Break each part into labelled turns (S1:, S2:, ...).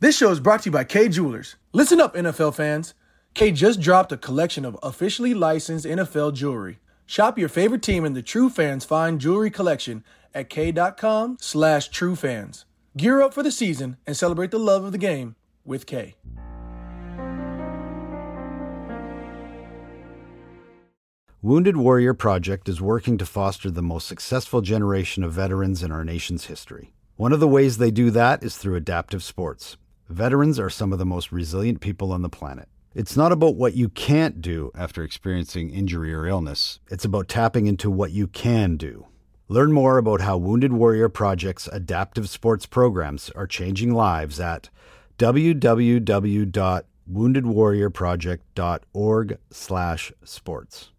S1: This show is brought to you by Kay Jewelers. Listen up, NFL fans. Kay just dropped a collection of officially licensed NFL jewelry. Shop your favorite team in the True Fans Fine Jewelry Collection at kay.com slash True Fans. Gear up for the season and celebrate the love of the game with Kay.
S2: Wounded Warrior Project is working to foster the most successful generation of veterans in our nation's history. One of the ways they do that is through adaptive sports. Veterans are some of the most resilient people on the planet. It's not about what you can't do after experiencing injury or illness, it's about tapping into what you can do. Learn more about how Wounded Warrior Project's adaptive sports programs are changing lives at www.woundedwarriorproject.org/sports.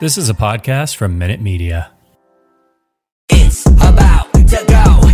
S3: This is a podcast from Minute Media.
S4: It's about to go.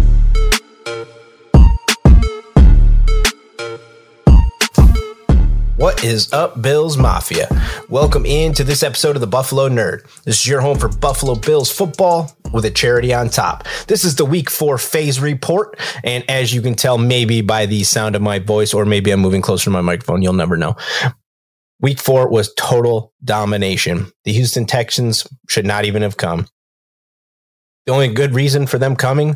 S5: What is up, Bills Mafia? Welcome into this episode of the Buffalo Nerd. This is your home for Buffalo Bills football with a charity on top. This is the week four phase report. And as you can tell, maybe by the sound of my voice, or maybe I'm moving closer to my microphone, you'll never know. Week four was total domination. The Houston Texans should not even have come. The only good reason for them coming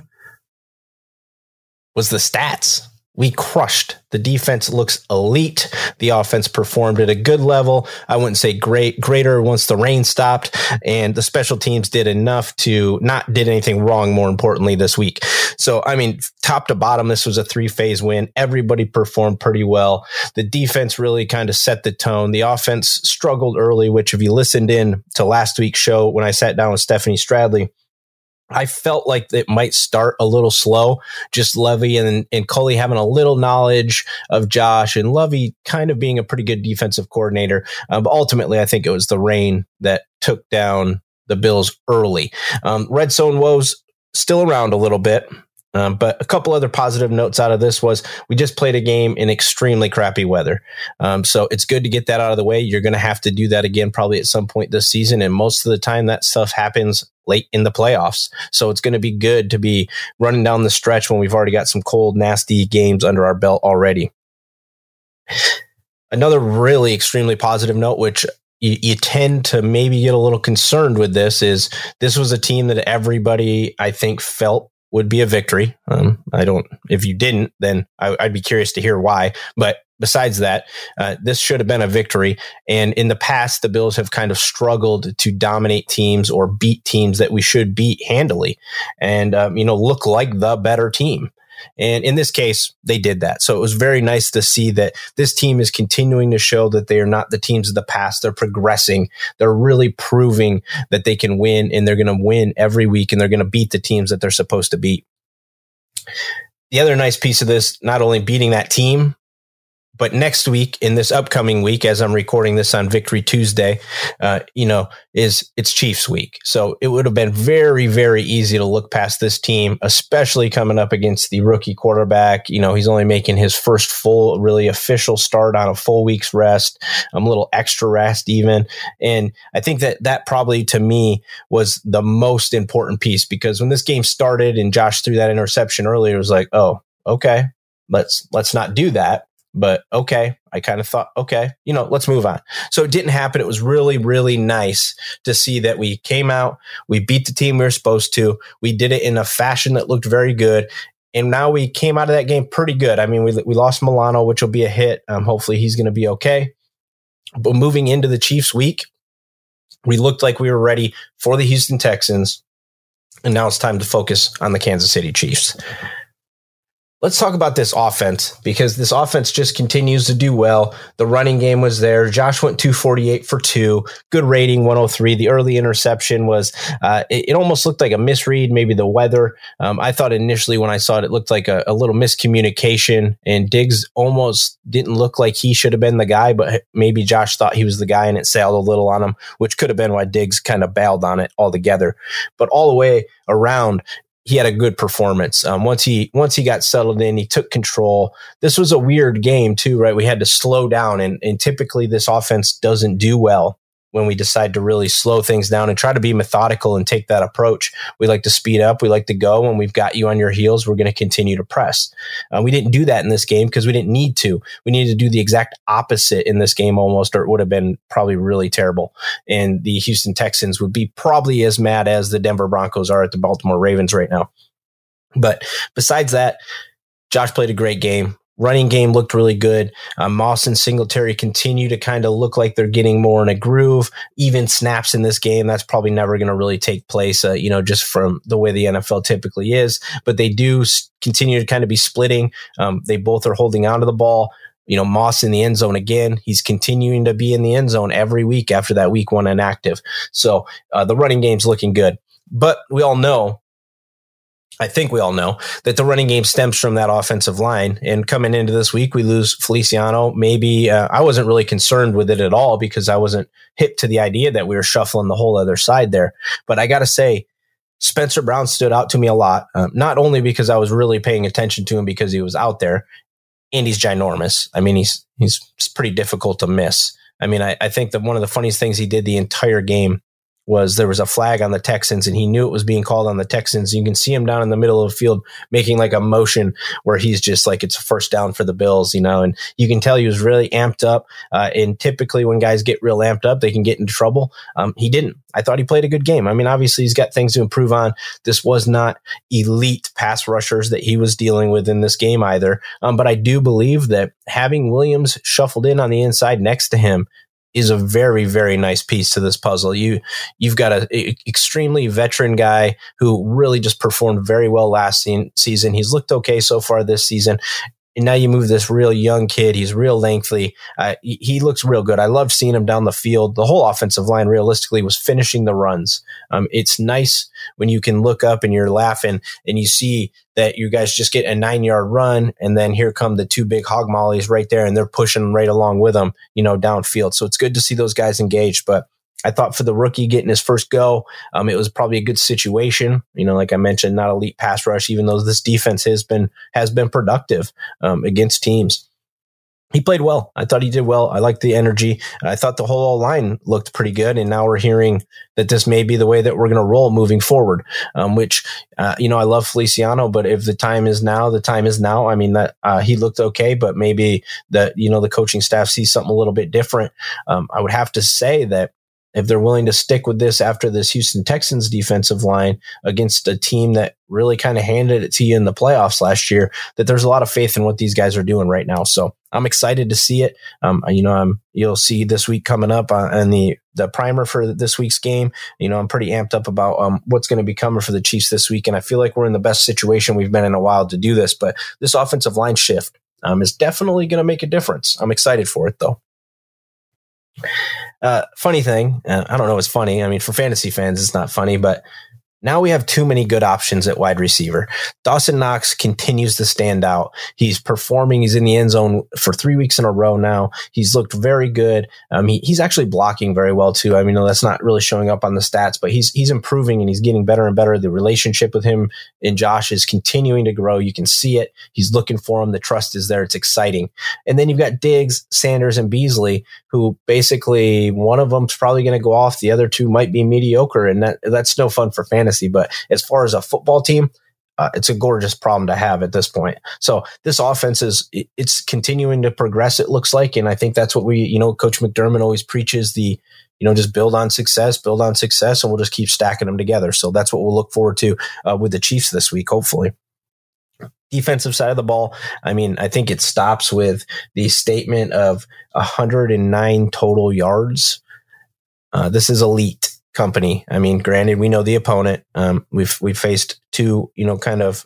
S5: was the stats. We crushed. The defense looks elite. The offense performed at a good level. I wouldn't say great, greater once the rain stopped. And the special teams did enough to not did anything wrong, more importantly, this week. So, I mean, top to bottom, this was a three phase win. Everybody performed pretty well. The defense really kind of set the tone. The offense struggled early, which if you listened in to last week's show when I sat down with Stephanie Stradley, I felt like it might start a little slow, just Levy and, and Culley having a little knowledge of Josh and Lovie kind of being a pretty good defensive coordinator. Um, but ultimately, I think it was the rain that took down the Bills early. Um, red zone woes still around a little bit. Um, but a couple other positive notes out of this was we just played a game in extremely crappy weather. Um, so it's good to get that out of the way. You're going to have to do that again probably at some point this season. And most of the time that stuff happens late in the playoffs. So it's going to be good to be running down the stretch when we've already got some cold, nasty games under our belt already. Another really extremely positive note, which you, you, tend to maybe get a little concerned with this is this was a team that everybody I think felt would be a victory. Um, I don't. If you didn't, then I, would be curious to hear why. But besides that, uh, this should have been a victory. And in the past, the Bills have kind of struggled to dominate teams or beat teams that we should beat handily, and um, you know look like the better team. And in this case, they did that. So it was very nice to see that this team is continuing to show that they are not the teams of the past. They're progressing. They're really proving that they can win and they're going to win every week and they're going to beat the teams that they're supposed to beat. The other nice piece of this, not only beating that team, but next week in this upcoming week as i'm recording this on victory tuesday uh, you know is it's chiefs week. So it would have been very very easy to look past this team especially coming up against the rookie quarterback. You know he's only making his first full really official start on a full week's rest. A little extra rest even. And i think that that probably to me was the most important piece because when this game started and josh threw that interception earlier it was like oh okay let's let's not do that but okay, I kind of thought, okay, you know, let's move on. So it didn't happen. It was really, really nice to see that we came out, we beat the team we were supposed to, we did it in a fashion that looked very good. And now we came out of that game pretty good. I mean, we, we lost Milano, which will be a hit. Um, hopefully he's going to be okay. But moving into the Chiefs week, We looked like we were ready for the Houston Texans. And now it's time to focus on the Kansas City Chiefs. Let's talk about this offense because this offense just continues to do well. The running game was there. Josh went 248 for two, good rating 103. The early interception was, uh, it, it, almost looked like a misread, maybe the weather. Um, I thought initially when I saw it, it looked like a, a, little miscommunication, and Diggs almost didn't look like he should have been the guy, but maybe Josh thought he was the guy and it sailed a little on him, which could have been why Diggs kind of bailed on it altogether. But all the way around, he had a good performance. Um, once he once he got settled in, he took control. This was a weird game too, right? We had to slow down, and, and typically this offense doesn't do well when we decide to really slow things down and try to be methodical and take that approach. We like to speed up. We like to go. When we've got you on your heels, we're going to continue to press. Uh, we didn't do that in this game because we didn't need to. We needed to do the exact opposite in this game almost, or it would have been probably really terrible. And the Houston Texans would be probably as mad as the Denver Broncos are at the Baltimore Ravens right now. But besides that, Josh played a great game. Running game looked really good. Um, Moss and Singletary continue to kind of look like they're getting more in a groove. Even snaps in this game, that's probably never going to really take place, uh, you know, just from the way the NFL typically is. But they do continue to kind of be splitting. Um, they both are holding onto the ball. You know, Moss in the end zone again. He's continuing to be in the end zone every week after that week one inactive. So uh, the running game's looking good. But we all know I think we all know that the running game stems from that offensive line. And coming into this week, we lose Feliciano. Maybe uh, I wasn't really concerned with it at all because I wasn't hip to the idea that we were shuffling the whole other side there. But I got to say, Spencer Brown stood out to me a lot, um, not only because I was really paying attention to him because he was out there, and he's ginormous. I mean, he's he's pretty difficult to miss. I mean, I, I think that one of the funniest things he did the entire game was there was a flag on the Texans and he knew it was being called on the Texans. You can see him down in the middle of the field making like a motion where he's just like it's a first down for the Bills, you know, and you can tell he was really amped up. Uh, and typically when guys get real amped up, they can get into trouble. Um, he didn't. I thought he played a good game. I mean, obviously he's got things to improve on. This was not elite pass rushers that he was dealing with in this game either. Um, but I do believe that having Williams shuffled in on the inside next to him is a very very nice piece to this puzzle. You you've got a, a extremely veteran guy who really just performed very well last se- season. He's looked okay so far this season. And now you move this real young kid. He's real lengthy. Uh, he, he, looks real good. I love seeing him down the field. The whole offensive line, realistically, was finishing the runs. Um, it's nice when you can look up and you're laughing and you see that you guys just get a nine yard run and then here come the two big hog mollies right there and they're pushing right along with them, you know, downfield. So it's good to see those guys engaged. But I thought for the rookie getting his first go, um, it was probably a good situation. You know, like I mentioned, not elite pass rush, even though this defense has been has been productive um, against teams he played well. I thought he did well. I liked the energy. I thought the whole line looked pretty good. And now we're hearing that this may be the way that we're going to roll moving forward. Um, which, uh, you know, I love Feliciano, but if the time is now, the time is now. I mean, that uh, he looked okay, but maybe that you know the coaching staff sees something a little bit different. Um, I would have to say that if they're willing to stick with this after this Houston Texans defensive line against a team that really kind of handed it to you in the playoffs last year, that there's a lot of faith in what these guys are doing right now. So I'm excited to see it. Um, you know, I'm, you'll see this week coming up on, the, the primer for this week's game. You know, I'm pretty amped up about um, what's going to be coming for the Chiefs this week. And I feel like we're in the best situation we've been in a while to do this, but this offensive line shift um, is definitely going to make a difference. I'm excited for it though. Uh, funny thing, uh, I don't know. It's funny. I mean, for fantasy fans, it's not funny, but now we have too many good options at wide receiver. Dawson Knox continues to stand out. He's performing. He's in the end zone for three weeks in a row now. He's looked very good. Um, he, he's actually blocking very well too. I mean, that's not really showing up on the stats, but he's he's improving and he's getting better and better. The relationship with him and Josh is continuing to grow. You can see it. He's looking for him. The trust is there. It's exciting. And then you've got Diggs, Sanders, and Beasley, who basically one of them's probably going to go off. The other two might be mediocre, and that that's no fun for fantasy But as far as a football team, uh, it's a gorgeous problem to have at this point. So this offense is it's continuing to progress. It looks like, and I think that's what we, you know, Coach McDermott always preaches the, you know, just build on success, build on success, and we'll just keep stacking them together. So that's what we'll look forward to uh, with the Chiefs this week, hopefully. Defensive side of the ball, I mean, I think it stops with the statement of 109 total yards Uh, this is elite company. I mean, granted, we know the opponent. Um, we've we've faced two, you know, kind of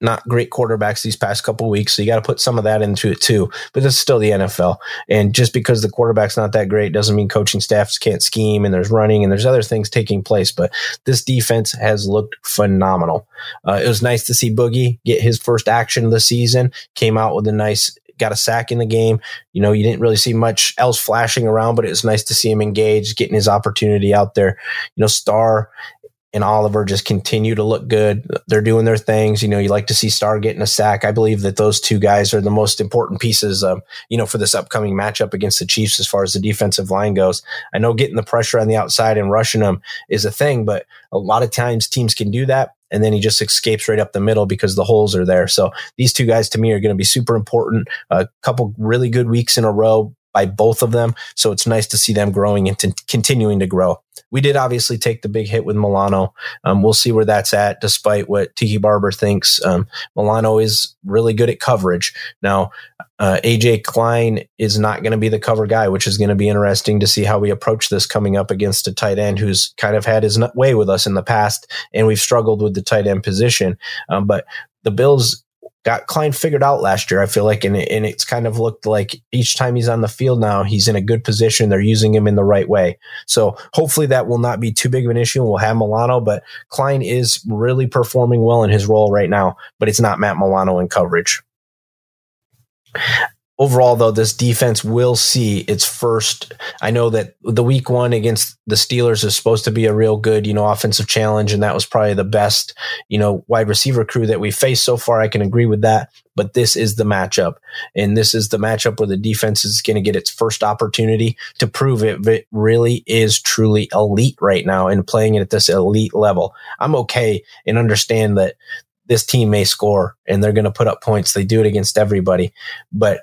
S5: not great quarterbacks these past couple weeks. So you got to put some of that into it too. But it's still the NFL. And just because the quarterback's not that great doesn't mean coaching staffs can't scheme and there's running and there's other things taking place. But this defense has looked phenomenal. Uh, it was nice to see Boogie get his first action of the season, came out with a nice got a sack in the game. You know, you didn't really see much else flashing around, but it was nice to see him engaged, getting his opportunity out there. You know, Star and Oliver just continue to look good. They're doing their things. You know, you like to see Star getting a sack. I believe that those two guys are the most important pieces, um, you know, for this upcoming matchup against the Chiefs as far as the defensive line goes. I know getting the pressure on the outside and rushing them is a thing, but a lot of times teams can do that. And then he just escapes right up the middle because the holes are there. So these two guys to me are going to be super important. A couple really good weeks in a row by both of them. So it's nice to see them growing and t- continuing to grow. We did obviously take the big hit with Milano. Um, we'll see where that's at, despite what Tiki Barber thinks. Um, Milano is really good at coverage. Now, uh, AJ Klein is not going to be the cover guy, which is going to be interesting to see how we approach this coming up against a tight end who's kind of had his way with us in the past, and we've struggled with the tight end position. Um, but the Bills got Klein figured out last year. I feel like, and, and it's kind of looked like each time he's on the field now, he's in a good position. They're using him in the right way. So hopefully that will not be too big of an issue. We'll have Milano, but Klein is really performing well in his role right now, but it's not Matt Milano in coverage overall though this defense will see its first i know that the week one against the steelers is supposed to be a real good you know offensive challenge and that was probably the best you know wide receiver crew that we faced so far. I can agree with that but this is the matchup and this is the matchup where the defense is going to get its first opportunity to prove it, it really is truly elite right now and playing it at this elite level. I'm okay and understand that this team may score and they're going to put up points. They do it against everybody but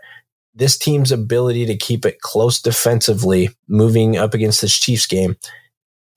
S5: this team's ability to keep it close defensively moving up against this Chiefs game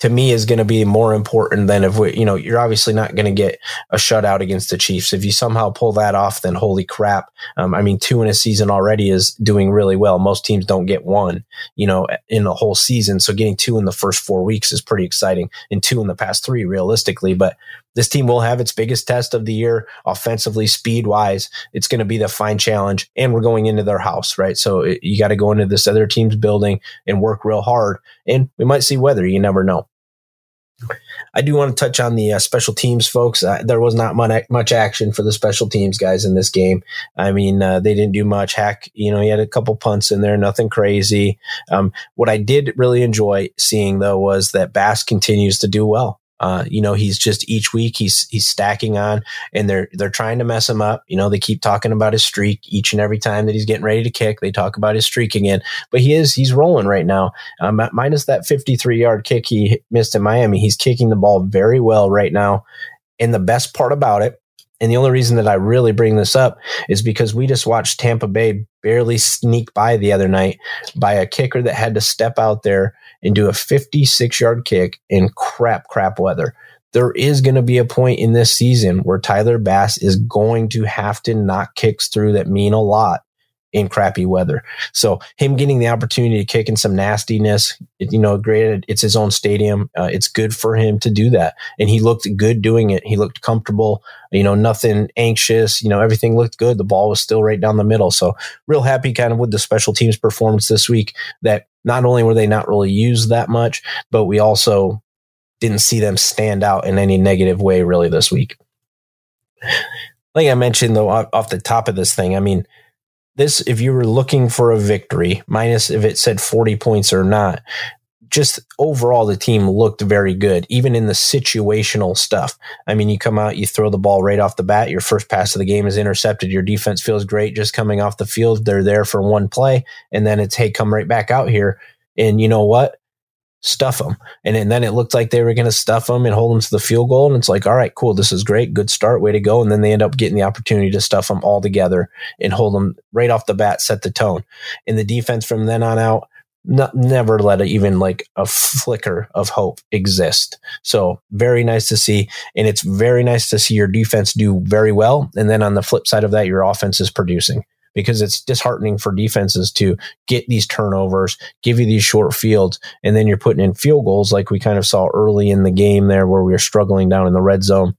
S5: to me is going to be more important than if we, you know, you're obviously not going to get a shutout against the Chiefs. If you somehow pull that off, then holy crap. Um, I mean, two in a season already is doing really well. Most teams don't get one, you know, in the whole season. So getting two in the first four weeks is pretty exciting and two in the past three realistically. But this team will have its biggest test of the year offensively, speed wise. It's going to be the fine challenge. And we're going into their house, right? So it, you got to go into this other team's building and work real hard. And we might see weather. You never know. I do want to touch on the uh, special teams, folks. Uh, there was not much, action for the special teams guys in this game. I mean, uh, they didn't do much. Haack, you know, he had a couple punts in there, nothing crazy. Um, what I did really enjoy seeing though was that Bass continues to do well. Uh, you know, he's just each week he's he's stacking on, and they're they're trying to mess him up. You know, they keep talking about his streak each and every time that he's getting ready to kick. They talk about his streak again, but he is he's rolling right now. Um, minus that 53 yard kick he missed in Miami, he's kicking the ball very well right now. And the best part about it, and the only reason that I really bring this up is because we just watched Tampa Bay barely sneak by the other night by a kicker that had to step out there and do a 56 yard kick in crap, crap weather. There is going to be a point in this season where Tyler Bass is going to have to knock kicks through that mean a lot in crappy weather. So him getting the opportunity to kick in some nastiness, you know, granted it's his own stadium. Uh, it's good for him to do that. And he looked good doing it. He looked comfortable, you know, nothing anxious, you know, everything looked good. The ball was still right down the middle. So real happy kind of with the special teams performance this week that not only were they not really used that much, but we also didn't see them stand out in any negative way really this week. Like I mentioned though, off the top of this thing, I mean, this, if you were looking for a victory, minus if it said 40 points or not, just overall, the team looked very good, even in the situational stuff. I mean, you come out, you throw the ball right off the bat. Your first pass of the game is intercepted. Your defense feels great just coming off the field. They're there for one play, and then it's, hey, come right back out here. And you know what? Stuff them. And, and then it looked like they were going to stuff them and hold them to the field goal. And it's like, all right, cool. This is great. Good start. Way to go. And then they end up getting the opportunity to stuff them all together and hold them right off the bat, set the tone. And the defense from then on out, not, never let a, even like a flicker of hope exist. So very nice to see. And it's very nice to see your defense do very well. And then on the flip side of that, your offense is producing. Because it's disheartening for defenses to get these turnovers, give you these short fields, and then you're putting in field goals like we kind of saw early in the game there where we were struggling down in the red zone.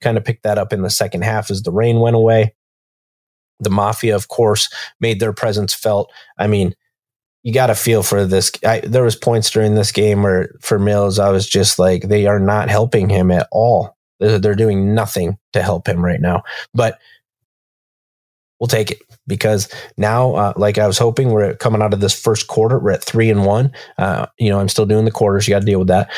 S5: Kind of picked that up in the second half as the rain went away. The Mafia, of course, made their presence felt. I mean, you got to feel for this. I, there was points during this game where for Mills, I was just like, they are not helping him at all. They're, they're doing nothing to help him right now. But we'll take it because now, uh, like I was hoping, we're coming out of this first quarter. We're at three and one. Uh, you know, I'm still doing the quarters. You got to deal with that.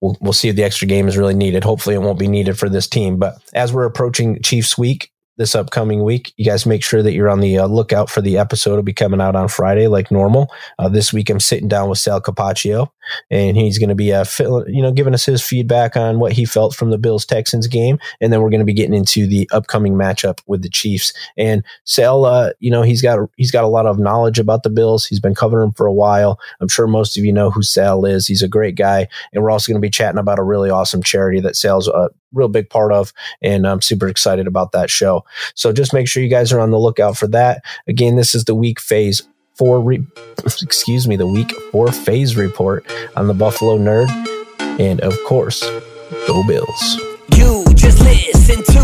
S5: We'll, we'll see if the extra game is really needed. Hopefully, it won't be needed for this team. But as we're approaching Chiefs week, this upcoming week. You guys make sure that you're on the uh, lookout for the episode. It'll be coming out on Friday, like normal. Uh, this week, I'm sitting down with Sal Capaccio, and he's going to be, uh, you know, giving us his feedback on what he felt from the Bills Texans game, and then we're going to be getting into the upcoming matchup with the Chiefs. And Sal, uh, you know, he's got he's got a lot of knowledge about the Bills. He's been covering them for a while. I'm sure most of you know who Sal is. He's a great guy, and we're also going to be chatting about a really awesome charity that Sal's uh, real big part of, and I'm super excited about that show. So just make sure you guys are on the lookout for that. Again, this is the week phase four. Re- excuse me, the week four phase report on the Buffalo Nerd, and of course, go Bills.
S4: You just listen to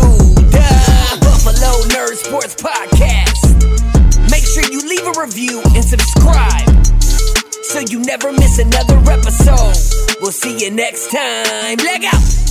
S4: the Buffalo Nerd Sports Podcast. Make sure you leave a review and subscribe so you never miss another episode. We'll see you next time. Leg out.